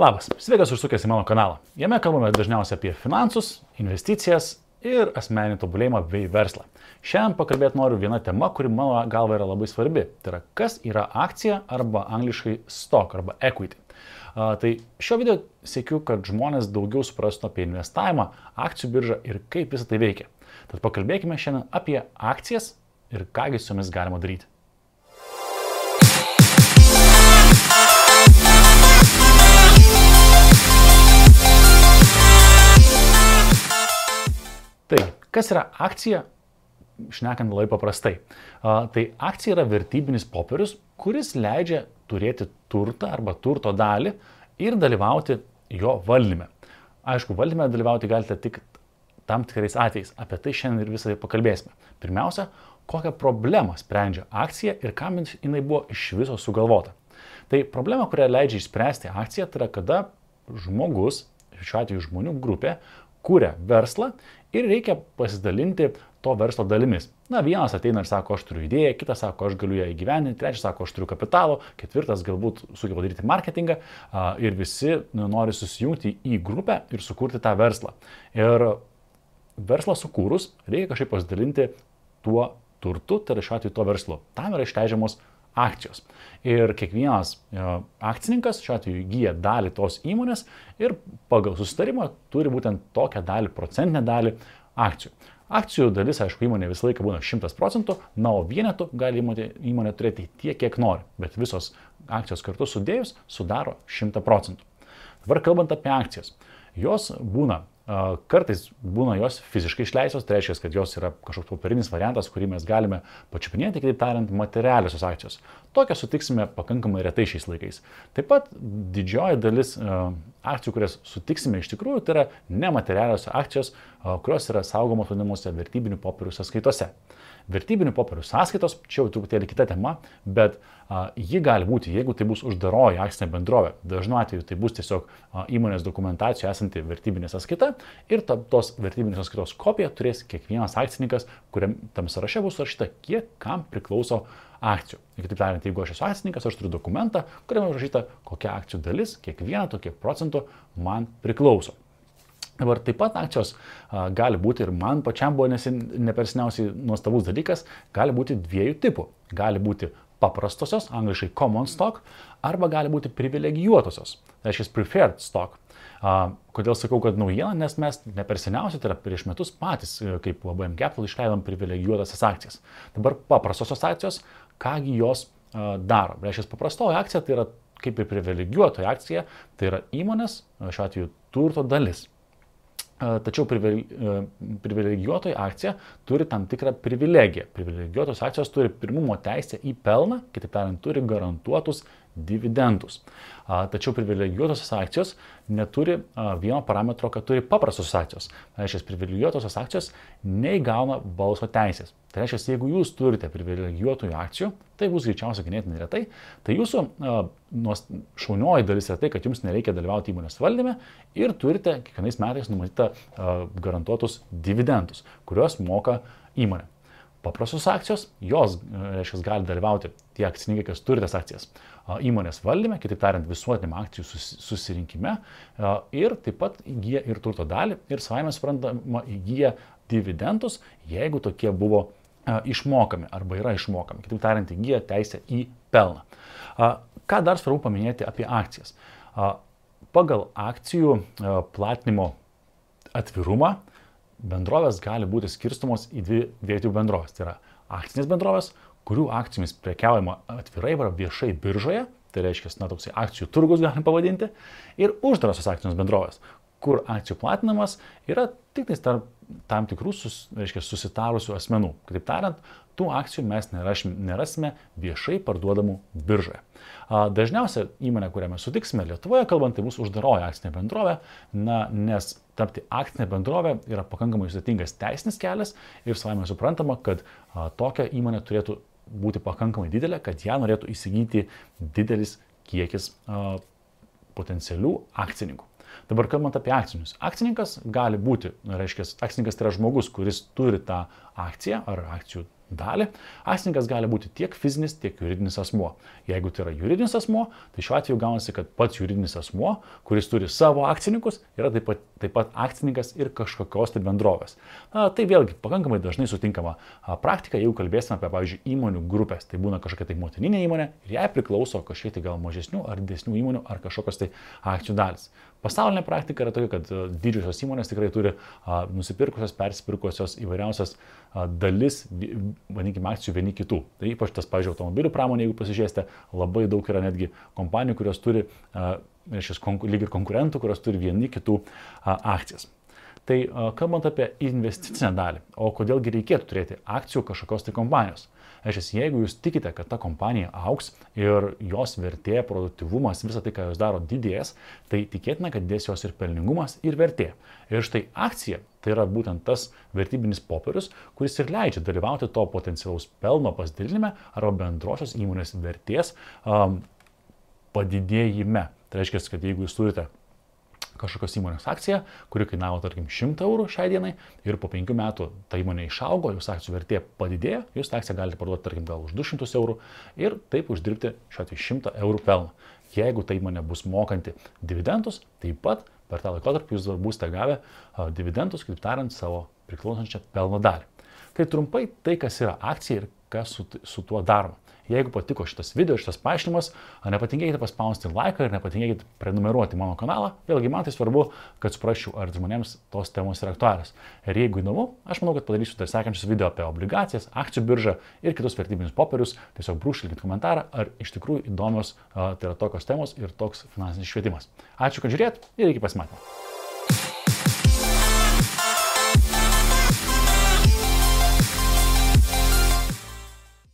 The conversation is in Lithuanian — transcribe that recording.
Labas, sveikas užsukęs į mano kanalą. Jame kalbame dažniausiai apie finansus, investicijas ir asmeninį tobulėjimą bei verslą. Šiandien pakalbėti noriu vieną temą, kuri mano galva yra labai svarbi. Tai yra, kas yra akcija arba angliškai stock arba equity. A, tai šio video sėkiu, kad žmonės daugiau suprastų apie investavimą, akcijų biržą ir kaip visą tai veikia. Tad pakalbėkime šiandien apie akcijas ir kągi su jomis galima daryti. Kas yra akcija, šnekant labai paprastai. A, tai akcija yra vertybinis popierius, kuris leidžia turėti turtą arba turto dalį ir dalyvauti jo valdyme. Aišku, valdyme dalyvauti galite tik tam tikrais atvejais. Apie tai šiandien ir visą tai pakalbėsime. Pirmiausia, kokią problemą sprendžia akcija ir kam jinai buvo iš viso sugalvota. Tai problema, kurią leidžia išspręsti akcija, tai yra kada žmogus, šiuo atveju žmonių grupė, kūrė verslą ir reikia pasidalinti to verslo dalimis. Na, vienas ateina ir sako, aš turiu idėją, kitas sako, aš galiu ją įgyveninti, trečias sako, aš turiu kapitalo, ketvirtas galbūt sugeba daryti marketingą ir visi nu, nori susijungti į grupę ir sukurti tą verslą. Ir verslą sukūrus reikia kažkaip pasidalinti tuo turtu, tai yra šiuo atveju tuo verslu. Tam yra išleidžiamos akcijos. Ir kiekvienas akcininkas šiuo atveju įgyja dalį tos įmonės ir pagal susitarimą turi būtent tokią dalį, procentinę dalį akcijų. Akcijų dalis, aišku, įmonė visą laiką būna 100 procentų, na, o vienetų gali įmonė, įmonė turėti tiek, kiek nori, bet visos akcijos kartu sudėjus sudaro 100 procentų. Dabar kalbant apie akcijas, jos būna Kartais būna jos fiziškai išleistos, tai reiškia, kad jos yra kažkoks popierinis variantas, kurį mes galime pačiupinėti, kitaip tariant, materialiosios akcijos. Tokią sutiksime pakankamai retai šiais laikais. Taip pat didžioji dalis akcijų, kurias sutiksime iš tikrųjų, tai yra nematerialios akcijos, kurios yra saugomos vadinamuose vertybinių popierių sąskaitose. Vertybinių popierių sąskaitos, čia jau truputėlį kita tema, bet a, ji gali būti, jeigu tai bus uždaroji akcinė bendrovė, dažnu atveju tai bus tiesiog a, įmonės dokumentacijoje esanti vertybinė sąskaita ir ta, tos vertybinės sąskaitos kopiją turės kiekvienas akcininkas, kuriam tam sąraše bus surašyta, kiek kam priklauso akcijų. Kitaip tariant, jeigu aš esu akcininkas, aš turiu dokumentą, kuriame užrašyta, kokia akcijų dalis, kiekviena tokia procentų man priklauso. Dabar taip pat akcijos a, gali būti ir man pačiam buvo nepersiniausiai nuostabus dalykas, gali būti dviejų tipų. Gali būti paprastosios, angliškai common stock, arba gali būti privilegijuotosios, tai reiškia preferred stock. A, kodėl sakau, kad naujiena, nes mes neperseniausiai, tai yra prieš metus patys, e, kaip LBM Capital, išleidom privilegijuotasias akcijas. Dabar paprastosios akcijos, kągi jos a, daro. Reiškia, paprastoji akcija tai yra kaip ir privilegijuotoji akcija, tai yra įmonės, šiuo atveju turto dalis. Tačiau privilegijuotoji akcija turi tam tikrą privilegiją. Privilegijuotos akcijos turi pirmumo teisę į pelną, kitaip tariant, turi garantuotus dividendus. Tačiau privilegijuotosios akcijos neturi vieno parametro, kad turi paprastos akcijos. Tai reiškia, privilegijuotosios akcijos neįgauna balso teisės. Tai reiškia, jeigu jūs turite privilegijuotųjų akcijų, tai bus greičiausiai ganėtinai retai, tai jūsų šaunioji dalis yra tai, kad jums nereikia dalyvauti įmonės valdyme ir turite kiekvienais metais numatytą garantuotus dividendus, kuriuos moka įmonė. Paprastos akcijos, jos, reiškia, gali dalyvauti tie akcininkai, kas turi tas akcijas įmonės valdyme, kitaip tariant, visuotiniam akcijų susirinkime ir taip pat įgyja ir turto dalį ir savaime suprantama įgyja dividendus, jeigu tokie buvo išmokami arba yra išmokami. Kitaip tariant, įgyja teisę į pelną. Ką dar svarbu paminėti apie akcijas? Pagal akcijų platinimo atvirumą bendrovės gali būti skirstomos į dvi vietinių bendrovės. Tai yra akcinės bendrovės, kurių akcijomis prekiaujama atvirai arba viešai biržoje, tai reiškia, na, toksai akcijų turgus galim pavadinti, ir uždarosios akcinės bendrovės, kur akcijų platinamas yra tik tarp tam tikrų sus, reiškia, susitarusių asmenų. Kitaip tariant, tų akcijų mes nerašim, nerasime viešai parduodamų biržoje. Dažniausia įmonė, kurią mes sutiksime Lietuvoje, kalbant, tai bus uždaroji akcinė bendrovė, na, nes tapti akcinė bendrovė yra pakankamai sudėtingas teisinis kelias ir savame suprantama, kad a, tokia įmonė turėtų būti pakankamai didelė, kad ją norėtų įsigyti didelis kiekis a, potencialių akcininkų. Dabar kalbant apie akcinius. Akcininkas gali būti, reiškia, akcininkas tai yra žmogus, kuris turi tą akciją ar akcijų dalį, akcininkas gali būti tiek fizinis, tiek juridinis asmuo. Jeigu tai yra juridinis asmuo, tai šiuo atveju gaunasi, kad pats juridinis asmuo, kuris turi savo akcininkus, yra taip pat, taip pat akcininkas ir kažkokios tai bendrovės. Na, tai vėlgi pakankamai dažnai sutinkama praktika, jeigu kalbėsime apie, pavyzdžiui, įmonių grupės. Tai būna kažkokia tai motininė įmonė ir jai priklauso kažkiek tai gal mažesnių ar didesnių įmonių ar kažkokios tai akcijų dalis. Pasaulinė praktika yra tokia, kad didžiosios įmonės tikrai turi a, nusipirkusios, persipirkusios įvairiausias a, dalis, vadinkime, akcijų vieni kitų. Tai ypač tas, pavyzdžiui, automobilių pramonė, jeigu pasižiūrėsite, labai daug yra netgi kompanijų, kurios turi, reiškia, lyg ir konkurentų, kurios turi vieni kitų akcijas. Tai kalbant apie investicinę dalį, o kodėlgi reikėtų turėti akcijų kažkokios tai kompanijos. Reiškia, jeigu jūs tikite, kad ta kompanija auks ir jos vertė, produktivumas, visą tai, ką jūs daro, didės, tai tikėtina, kad dės jos ir pelningumas, ir vertė. Ir štai akcija tai yra būtent tas vertybinis popierius, kuris ir leidžia dalyvauti to potencialaus pelno pasidalinime arba bendrosios įmonės vertės um, padidėjime. Tai reiškia, kad jeigu jūs turite kažkokios įmonės akcija, kuri kainavo, tarkim, 100 eurų šiai dienai ir po 5 metų ta įmonė išaugo, jūsų akcijų vertė padidėjo, jūs tą akciją galite parduoti, tarkim, gal už 200 eurų ir taip uždirbti šiuo atveju 100 eurų pelną. Jeigu ta įmonė bus mokanti dividendus, taip pat per tą laikotarpį jūs būsite gavę dividendus, kaip tariant, savo priklausančią pelno dalį. Tai trumpai tai, kas yra akcija ir kas su, su tuo daroma. Jeigu patiko šitas video, šitas paaiškinimas, nepatingėkite paspausti laiką ir nepatingėkite prenumeruoti mano kanalą. Vėlgi man tai svarbu, kad suprasčiau, ar žmonėms tos temos yra aktualios. Ir jeigu įdomu, aš manau, kad padarysiu dar sekančius video apie obligacijas, akcijų biržą ir kitus vertybinius popierius. Tiesiog brūšilkite komentarą, ar iš tikrųjų įdomios tai yra tokios temos ir toks finansinis švietimas. Ačiū, kad žiūrėt ir iki pasimatymo.